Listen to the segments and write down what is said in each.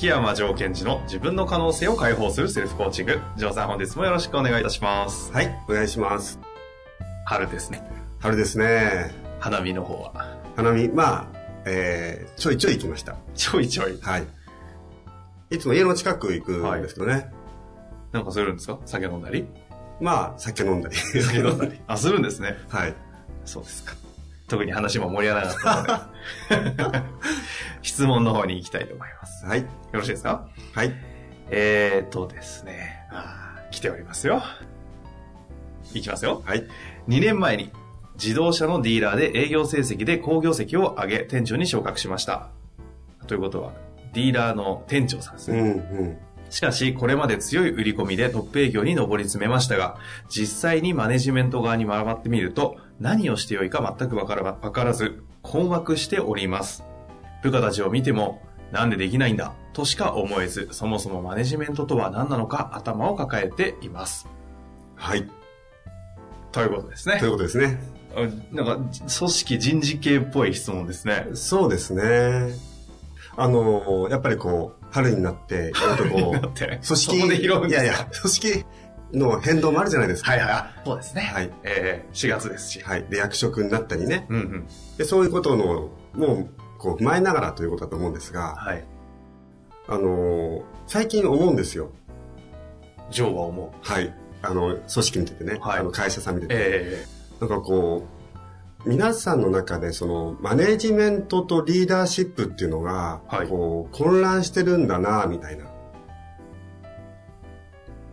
秋山城賢治の自分の可能性を解放するセルフコーチング。城さん本日もよろしくお願いいたします。はい、お願いします。春ですね。春ですね。花見の方は。花見、まあ、えー、ちょいちょい行きました。ちょいちょい？はい。いつも家の近く行くんですけどね。なんかするんですか？酒飲んだり？まあ、酒飲んだり。酒飲んだり。あ、するんですね。はい。そうですか。特に話も盛り上がらなかったので。質問の方に行きたいと思います。はい。よろしいですか？はい。えーとですね。あー来ておりますよ。いきますよ。はい。2年前に自動車のディーラーで営業成績で好業績を上げ店長に昇格しました。ということは、ディーラーの店長さんですうね。んうん。しかし、これまで強い売り込みでトップ営業に上り詰めましたが、実際にマネジメント側に回ってみると、何をしてよいか全くわからわからず、困惑しております。部下たちを見ても、なんでできないんだ？としか思えず、そもそもマネジメントとは何なのか頭を抱えています。はい。ということですねという。ことですね。あなんか、組織人事系っぽい質問ですね。そうですね。あのやっぱりこう、春になって、いろいろとこう、組織、そこで拾うんですか？いやいや、組織の変動もあるじゃないですか。はいはいあ。そうですね。はい。えー、4月ですし。はい。で、役職になったりね。うんうん。で、そういうことの、もう、こう、踏まえながらということだと思うんですが、はい。あの最近思うんですよ。ジョーは思う。はい。あの、組織見ててね。はいあの、会社さん見てて。えなんかこう、皆さんの中でその、マネジメントとリーダーシップっていうのが、はいこう、混乱してるんだな、みたいな。ー、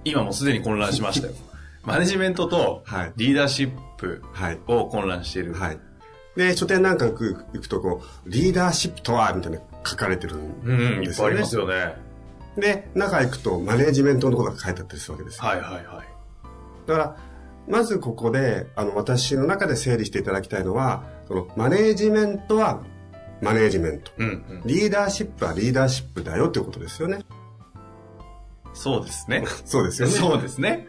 今もうすでに混乱しましたよ。マネジメントとはい。リーダーシップはい。を混乱している。はい。で、書店なんか行く行くとこう、リーダーシップとは、みたいな書かれてるんうんうん、いっですよね。ぱいありますよね。で、中行くと、マネジメントのことが書いてあったりするわけですよ。はいはいはい。だから、まずここで、あの、私の中で整理していただきたいのは、その、マネージメントは、マネージメント。うんうん。リーダーシップはリーダーシップだよっていうことですよね。そうですね。そうですよね。そうですね。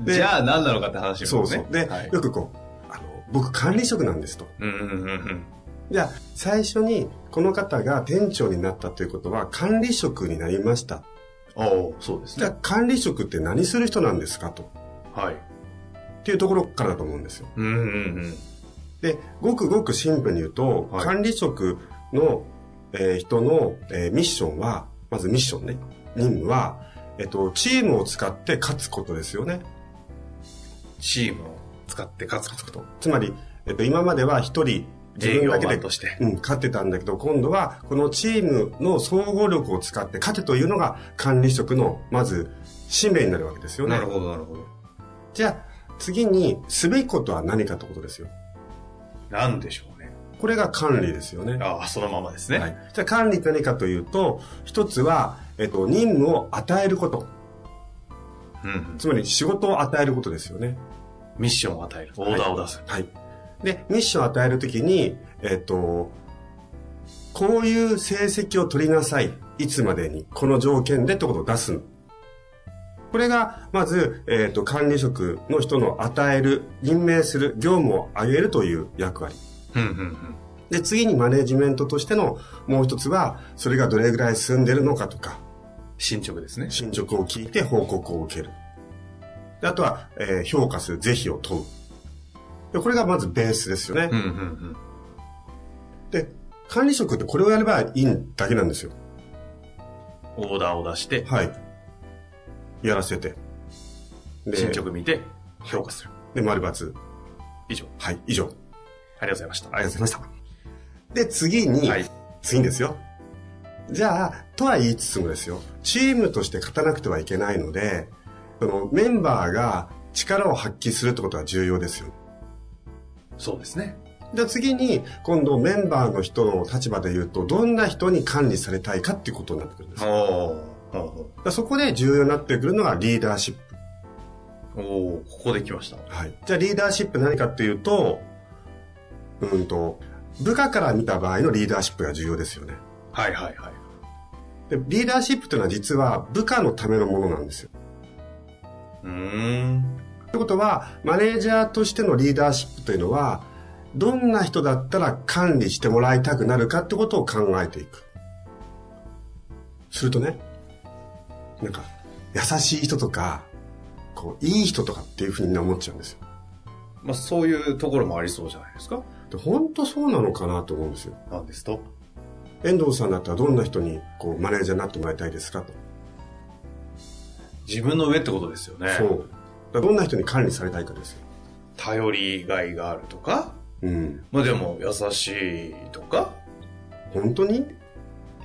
でじゃあ何なのかって話ですね。そうそう。で、はい、よくこう、あの、僕管理職なんですと。うんうんうんうん。じゃあ、最初に、この方が店長になったということは、管理職になりました。おおそうですね。じゃあ、管理職って何する人なんですかと。はい。っていうところからだと思うんですよ。うんうんうん。で、ごくごくシンプルに言うと、はい管理職の、えー人の、えーミッションは、まずミッションね、任務は、えっと、チームを使って勝つことですよね。チームを使って勝つこと。つまり、えっと、今までは一人、自分だけでマンとして。うん、勝ってたんだけど、今度は、このチームの総合力を使って勝てというのが管理職の、まず、使命になるわけですよね。なるほどなるほど。じゃあ、次に、すべきことは何かということですよ。なんでしょうね。これが管理ですよね。ああ、そのままですね。はい。じゃあ管理って何かというと、一つは、えっと、任務を与えること。うんうん。つまり仕事を与えることですよね。ミッションを与える。オーダーを出す。はい。で、ミッションを与えるときに、えっと、こういう成績を取りなさい。いつまでに、この条件でってことを出す。これが、まず、えっと、管理職の人の与える、任命する、業務を上げるという役割。で、次にマネジメントとしてのもう一つは、それがどれぐらい進んでるのかとか、進捗ですね。進捗を聞いて報告を受ける。であとは、えー評価する、是非を問う。でこれがまずベースですよね。で、管理職ってこれをやればいいだけなんですよ。オーダーを出して、はい。やらせて。で、進捗見て、評価する。で、丸抜。以上。はい、以上。ありがとうございました。ありがとうございました。で、次に、はい。次ですよ。じゃあ、とは言いつつもですよ、チームとして勝たなくてはいけないので、そのメンバーが力を発揮するってことは重要ですよ。そうですね。じゃあ次に、今度メンバーの人の立場で言うと、どんな人に管理されたいかっていうことになってくるんです。だかおおらそこで重要になってくるのがリーダーシップ。おおここで来ました。はい。じゃあリーダーシップ何かっていうと、うんと、部下から見た場合のリーダーシップが重要ですよね。はいはいはい。でリーダーシップというのは実は部下のためのものなんですよ。うーん。ってことは、マネージャーとしてのリーダーシップというのは、どんな人だったら管理してもらいたくなるかってことを考えていく。するとね、なんか、優しい人とか、こう、いい人とかっていうふうに思っちゃうんですよ。まあそういうところもありそうじゃないですか？で本当そうなのかなと思うんですよ。なんですと？遠藤さんだったらどんな人にこうマネージャーになってもらいたいですか？と。自分の上ってことですよね。そう。だどんな人に管理されたいかですよ。頼りがいがあるとか、うん。まあでも優しいとか、本当に？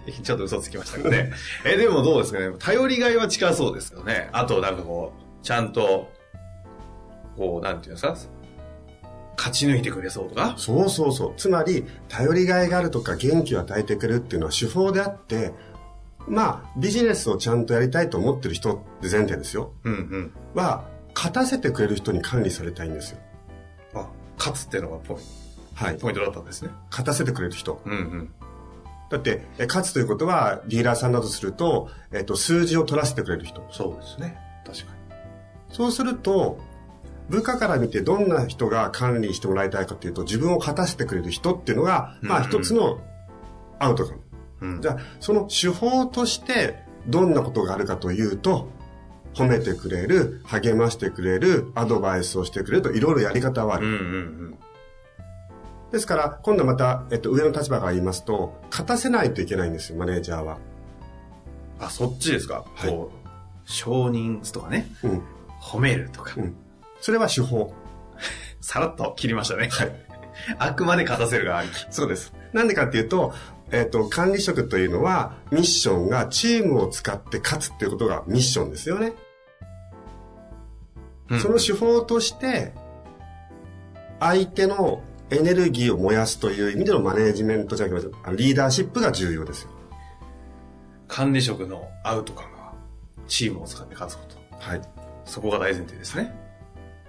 ちょっと嘘つきましたけどね。え、でもどうですかね。頼りがいは近そうですよね。あとなんかこう、ちゃんと、こう、なんていうんですか、勝ち抜いてくれそうとか？そうそうそう。つまり、頼りがいがあるとか元気を与えてくれるっていうのは手法であって、まあ、ビジネスをちゃんとやりたいと思ってる人って前提ですよ。うんうん。は、勝たせてくれる人に管理されたいんですよ。あ、勝つっていうのがポインはいト、。ポイントだったんですね。勝たせてくれる人。うんうん。だって、え勝つということは、リーダーさんだとすると、えっと、数字を取らせてくれる人。そうですね。確かそうすると、部下から見てどんな人が管理してもらいたいかっていうと、自分を勝たせてくれる人っていうのが、まあ一つのアウトカム。に。うんじゃあ、その手法としてどんなことがあるかというと、褒めてくれる、励ましてくれる、アドバイスをしてくれるといろいろやり方はある。うんうんうん。ですから、今度また、えっと、上の立場から言いますと、勝たせないといけないんですよ、マネージャーは。あ、そっちですか？はい承認とかね、うん。褒めるとか。うん。それは手法。さらっと切りましたね。はい。あくまで勝たせるがありき。そうです。なんでかっていうと、えっ、と、管理職というのは、ミッションがチームを使って勝つっていうことがミッションですよね。うんその手法として、相手のエネルギーを燃やすという意味でのマネージメントじゃなくて、リーダーシップが重要ですよ。管理職のアウトカムは、チームを使って勝つこと。はい。そこが大前提ですね。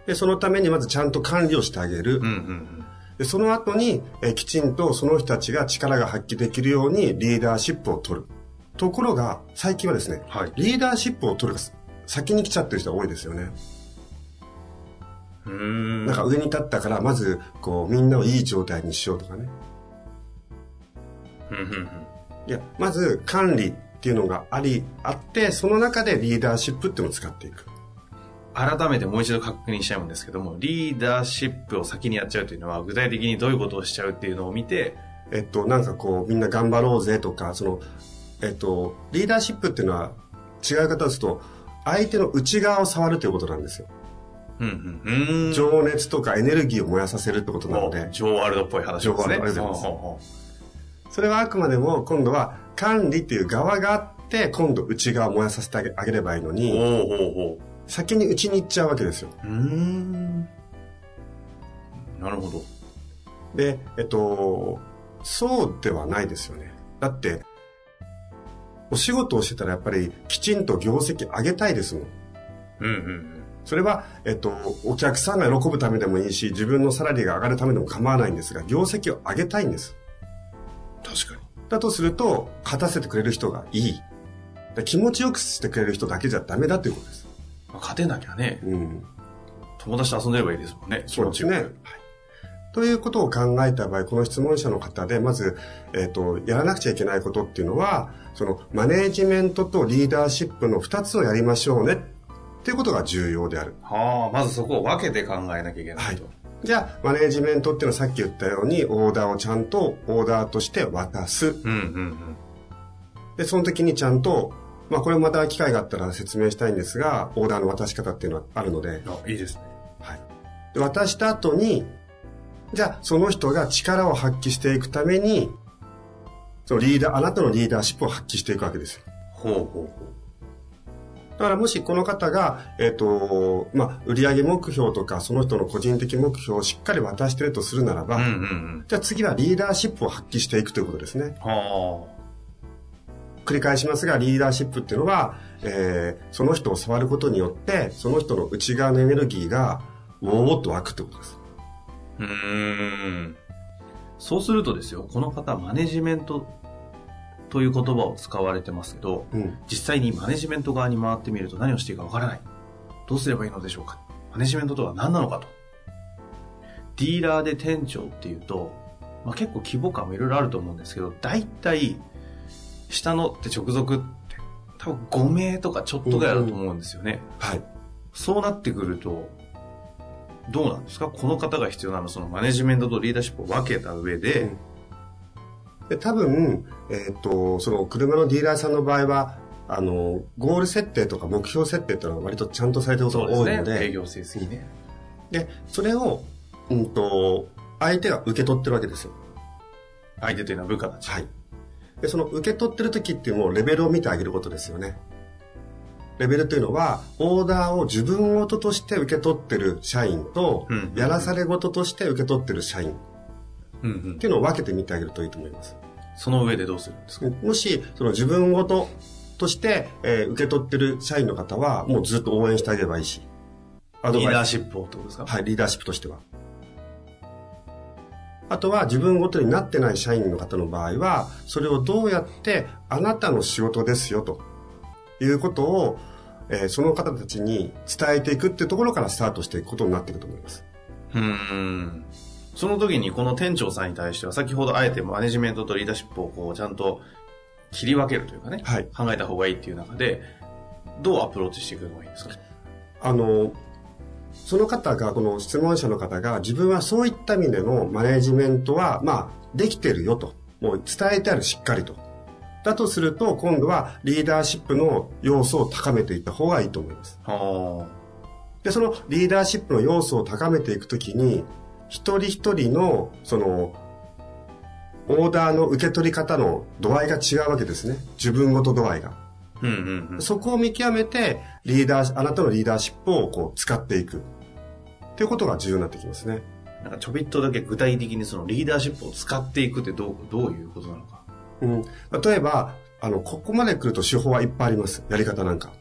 で、そのためにまずちゃんと管理をしてあげる。うんうんうん。で、その後に、えーきちんとその人たちが力が発揮できるようにリーダーシップを取る。ところが、最近はですね、はい。リーダーシップを取るが先に来ちゃってる人が多いですよね。うーん。なんか上に立ったから、まず、こう、みんなをいい状態にしようとかね。いや、まず、管理っていうのがあり、あって、その中でリーダーシップっていうのを使っていく。改めてもう一度確認しちゃうんですけども、リーダーシップを先にやっちゃうというのは、具体的にどういうことをしちゃうっていうのを見て、えっと、なんかこう、みんな頑張ろうぜとか、その、えっと、リーダーシップっていうのは、違う方ですと、相手の内側を触るということなんですよ。情熱とかエネルギーを燃やさせるってことなので、ジョーワールドっぽい話ですね。ジョーワールドありがとうございますそれはあくまでも、今度は管理っていう側があって、今度内側を燃やさせてあげればいいのうに、先に内に行っちゃうわけですよ。なるほど。で、えっと、そうではないですよね。だって、お仕事をしてたらやっぱりきちんと業績上げたいですもん。うんうんうん。それは、えっと、お客さんが喜ぶためでもいいし、自分のサラリーが上がるためでも構わないんですが、業績を上げたいんです。確かに。だとすると、勝たせてくれる人がいい。だ気持ちよくしてくれる人だけじゃダメだということです。まあ勝てなきゃね、うん。友達と遊んでればいいですもんね。そうですね。はい。ということを考えた場合、この質問者の方で、まず、えっ、と、やらなくちゃいけないことっていうのは、その、マネージメントとリーダーシップの二つをやりましょうね、っていうことが重要である。はあ、まずそこを分けて考えなきゃいけないと。じゃあ、マネージメントっていうのはさっき言ったように、オーダーをちゃんとオーダーとして渡す。うんうんうん。で、その時にちゃんと、まあこれまた機会があったら説明したいんですが、オーダーの渡し方っていうのはあるので、あ、いいですね。はい。で、渡した後に、じゃあその人が力を発揮していくために、そのリーダー、あなたのリーダーシップを発揮していくわけですよ。ほうほうほだからもしこの方が、えっ、と、まあ、売上目標とか、その人の個人的目標をしっかり渡してるとするならば、うんうんうん。じゃあ次はリーダーシップを発揮していくということですね。は繰り返しますが、リーダーシップっていうのは、えーその人を触ることによって、その人の内側のエネルギーが、ウォーっと湧くってことです。あ。うーん。そうするとですよ、この方、マネジメントという言葉を使われてますけど、うん。実際にマネジメント側に回ってみると何をしていいかわからない。どうすればいいのでしょうかマネジメントとは何なのかと。ディーラーで店長っていうと、まあ、結構規模感もいろいろあると思うんですけど、大体、下のって直属って、多分5名とかちょっとぐらいだと思うんですよね。はい。そうなってくると、どうなんですか？この方が必要なのはそのマネジメントとリーダーシップを分けた上で、うんで多分、えっ、と、その車のディーラーさんの場合は、あの、ゴール設定とか目標設定っていうのは割とちゃんとされてることが多いので、営業成績ね。で、それを、うんと、相手が受け取ってるわけですよ。相手というのは部下たち。はい。で、その受け取ってる時っていうのもレベルを見てあげることですよね。レベルというのは、オーダーを自分事として受け取ってる社員と、うんやらされ事として受け取ってる社員っうんうんていうのを分けてみてあげるといいと思います。その上でどうするんですか？もし、その自分事として、えー受け取ってる社員の方は、もうずっと応援してあげればいいし。アドリーバイス。ダーシップをってことですか？はい、リーダーシップとしては。あとは自分ごとになってない社員の方の場合は、それをどうやってあなたの仕事ですよということを、えーその方たちに伝えていくっていうところからスタートしていくことになっていくと思います。うーん。その時にこの店長さんに対しては、先ほどあえてマネジメントとリーダーシップをこうちゃんと切り分けるというかね、はい考えた方がいいっていう中で、どうアプローチしていくのがいいんですか？あの、その方が、この質問者の方が、自分はそういった意味でのマネジメントは、まあ、できてるよと。もう伝えてあるしっかりと。だとすると、今度はリーダーシップの要素を高めていった方がいいと思います。はで、そのリーダーシップの要素を高めていくときに、一人一人の、その、オーダーの受け取り方の度合いが違うわけですね。自分ごと度合いが。あ。うんうんうん。そこを見極めて、リーダー、あなたのリーダーシップをこう使っていく。っていうことが重要になってきますね。なんかちょびっとだけ具体的にそのリーダーシップを使っていくってどうどういうことなのか。うん。例えば、あの、ここまで来ると手法はいっぱいあります。やり方なんか。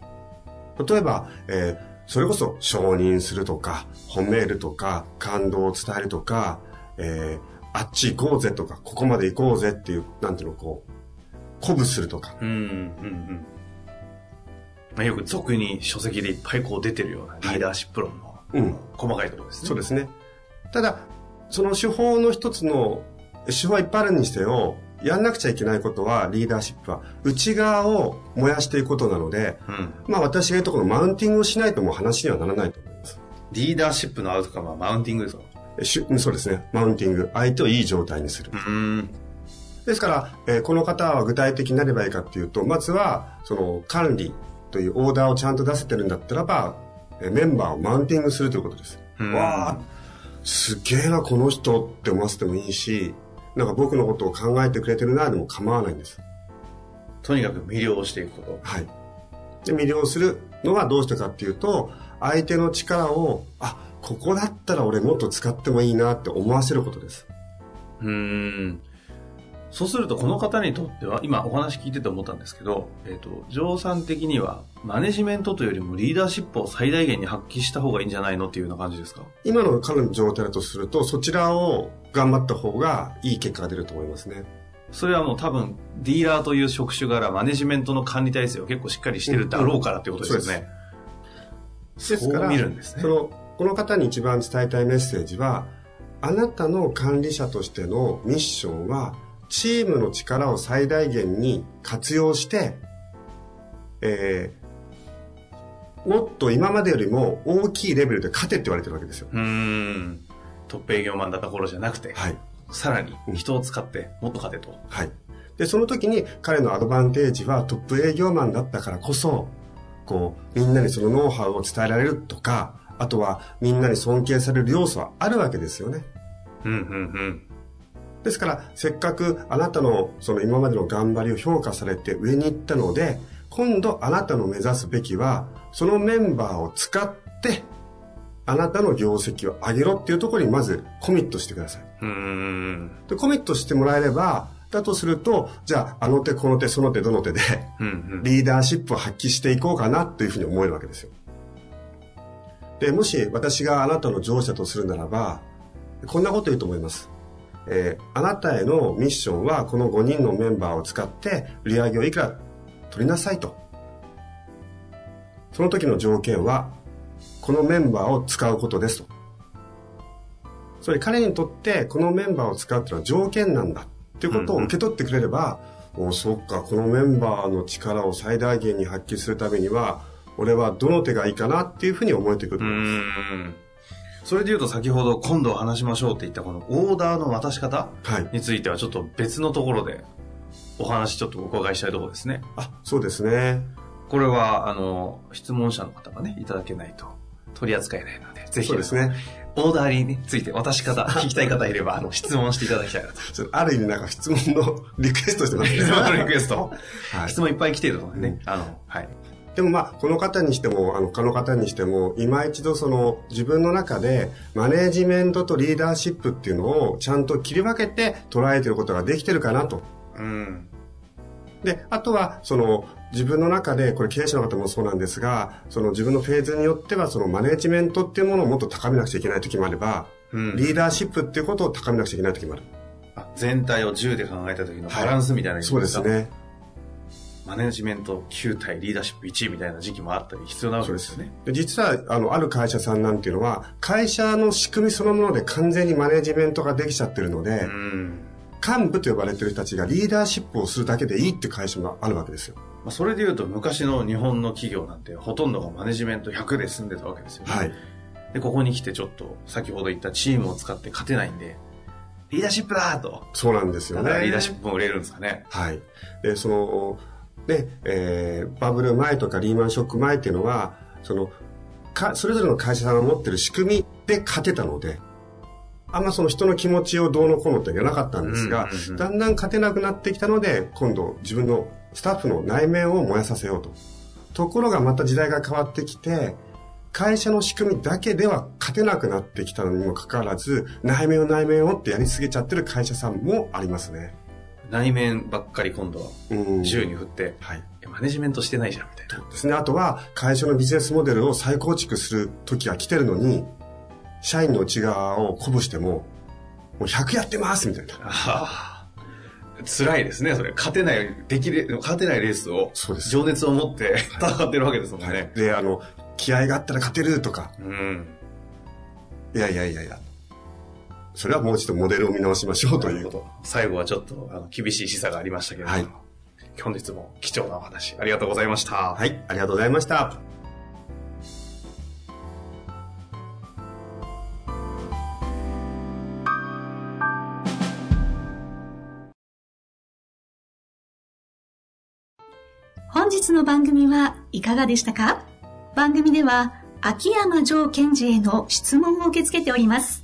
例えば、えーそれこそ承認するとか、褒めるとか、感動を伝えるとか、えーあっち行こうぜとか、ここまで行こうぜっていう、なんていうの、こう、鼓舞するとか。うんうんうん。まあ、よく俗に書籍でいっぱいこう出てるようなリーダーシップ論のうん。細かいところですね。そうですね。ただ、その手法の一つの、手法はいっぱいあるにしてよ、やんなくちゃいけないことは、リーダーシップは、内側を燃やしていくことなので、うん。まあ私が言うところのマウンティングをしないともう話にはならないと思います。リーダーシップのアウトカムはマウンティングですか？えしゅそうですね。マウンティング。相手をいい状態にするう。ん。ですから、えーこの方は具体的になればいいかっていうと、まずは、その管理というオーダーをちゃんと出せてるんだったらば、えーメンバーをマウンティングするということです。うんわあ、すげえな、この人って思わせてもいいし、なんか僕のことを考えてくれてるな、でも構わないんです。とにかく魅了していくこと。はい。で、魅了するのはどうしてかっていうと、相手の力を、あ、ここだったら俺もっと使ってもいいなって思わせることです。うーん。そうすると、この方にとっては、今お話聞いてて思ったんですけど、えっ、と、上さん的には、マネジメントというよりもリーダーシップを最大限に発揮した方がいいんじゃないのっていうような感じですか？今の彼の状態だとすると、そちらを頑張った方がいい結果が出ると思いますね。それはもう多分、ディーラーという職種柄、マネジメントの管理体制を結構しっかりしてるだろうからっていうことですよね。ですから、そう見るんですねその、この方に一番伝えたいメッセージは、あなたの管理者としてのミッションは、チームの力を最大限に活用して、えー、もっと今までよりも大きいレベルで勝てって言われてるわけですよ。うーん。トップ営業マンだった頃じゃなくて、はい。さらに人を使ってもっと勝てと。はい。で、その時に彼のアドバンテージはトップ営業マンだったからこそ、こう、みんなにそのノウハウを伝えられるとか、あとはみんなに尊敬される要素はあるわけですよね。うん、うん、うん。ですから、せっかくあなたのその今までの頑張りを評価されて上に行ったので、今度あなたの目指すべきは、そのメンバーを使って、あなたの業績を上げろっていうところにまずコミットしてください。で、コミットしてもらえれば、だとすると、じゃあ、あの手この手その手どの手で。リーダーシップを発揮していこうかなというふうに思えるわけですよ。で、もし私があなたの上司だとするならば、こんなこと言うと思います。えーあなたへのミッションはこの5人のメンバーを使って売り上げをいくら取りなさいと。その時の条件は、このメンバーを使うことですと。それ彼にとってこのメンバーを使うっていうのは条件なんだっていうことを受け取ってくれれば、おそっか、このメンバーの力を最大限に発揮するためには、俺はどの手がいいかなっていうふうに思えてくるとう思います。ーん。それで言うと先ほど今度話しましょうって言ったこのオーダーの渡し方はい。についてはちょっと別のところでお話ちょっとお伺いしたいところですね。あ、そうですね。これは、あの、質問者の方がね、いただけないと取り扱えないので、ぜひ、そうですね。オーダーについて渡し方、聞きたい方いれば、あの、質問していただきたいなと。ある意味なんか質問のリクエストしてますね。質問のリクエスト。はい質問いっぱい来ているのでね、あの、はい。でもまあ、この方にしても、あの、他の方にしても、今一度その、自分の中で、マネージメントとリーダーシップっていうのを、ちゃんと切り分けて捉えてることができてるかなと。うん。で、あとは、その、自分の中で、これ経営者の方もそうなんですが、その自分のフェーズによっては、そのマネージメントっていうものをもっと高めなくちゃいけない時もあれば、うんリーダーシップっていうことを高めなくちゃいけない時もある。あ全体を10で考えた時のバランスみたいな、そうです。ね。マネジメント9対リーダーシップ1みたいな時期もあったり必要なわけですよね。で実は、あの、ある会社さんなんていうのは、会社の仕組みそのもので完全にマネジメントができちゃってるので、うん。幹部と呼ばれてる人たちがリーダーシップをするだけでいいって会社もあるわけですよ。まあ、それで言うと昔の日本の企業なんてほとんどがマネジメント100で済んでたわけですよね。はい。で、ここに来てちょっと先ほど言ったチームを使って勝てないんで、リーダーシップだと。そうなんですよね。リーダーシップも売れるんですかね。はい。で、その、で、えー、バブル前とかリーマンショック前っていうのは、その、か、それぞれの会社さんが持ってる仕組みで勝てたので、あんまその人の気持ちをどうのこうのって言わなかったんですが、だんだん勝てなくなってきたので、今度自分のスタッフの内面を燃やさせようと。ところがまた時代が変わってきて、会社の仕組みだけでは勝てなくなってきたのにもかかわらず、内面を内面をってやりすぎちゃってる会社さんもありますね。内面ばっかり今度はうん10に振って、はい。マネジメントしてないじゃんみたいな。ですね。あとは、会社のビジネスモデルを再構築する時が来てるのに、社員の内側を鼓舞しても、もう100やってますみたいな。ああ。辛いですね、それ。勝てない、できれ、勝てないレースを、そうです情熱を持って戦ってるわけですもんはいね。で、あの、気合があったら勝てるとか、うん。いやいやいやいや。それはもう一度モデルを見直しましょうという。最後はちょっとあの厳しい示唆がありましたけれども、はい本日も貴重なお話ありがとうございました。はい、ありがとうございました。本日の番組はいかがでしたか？番組では秋山城賢治への質問を受け付けております。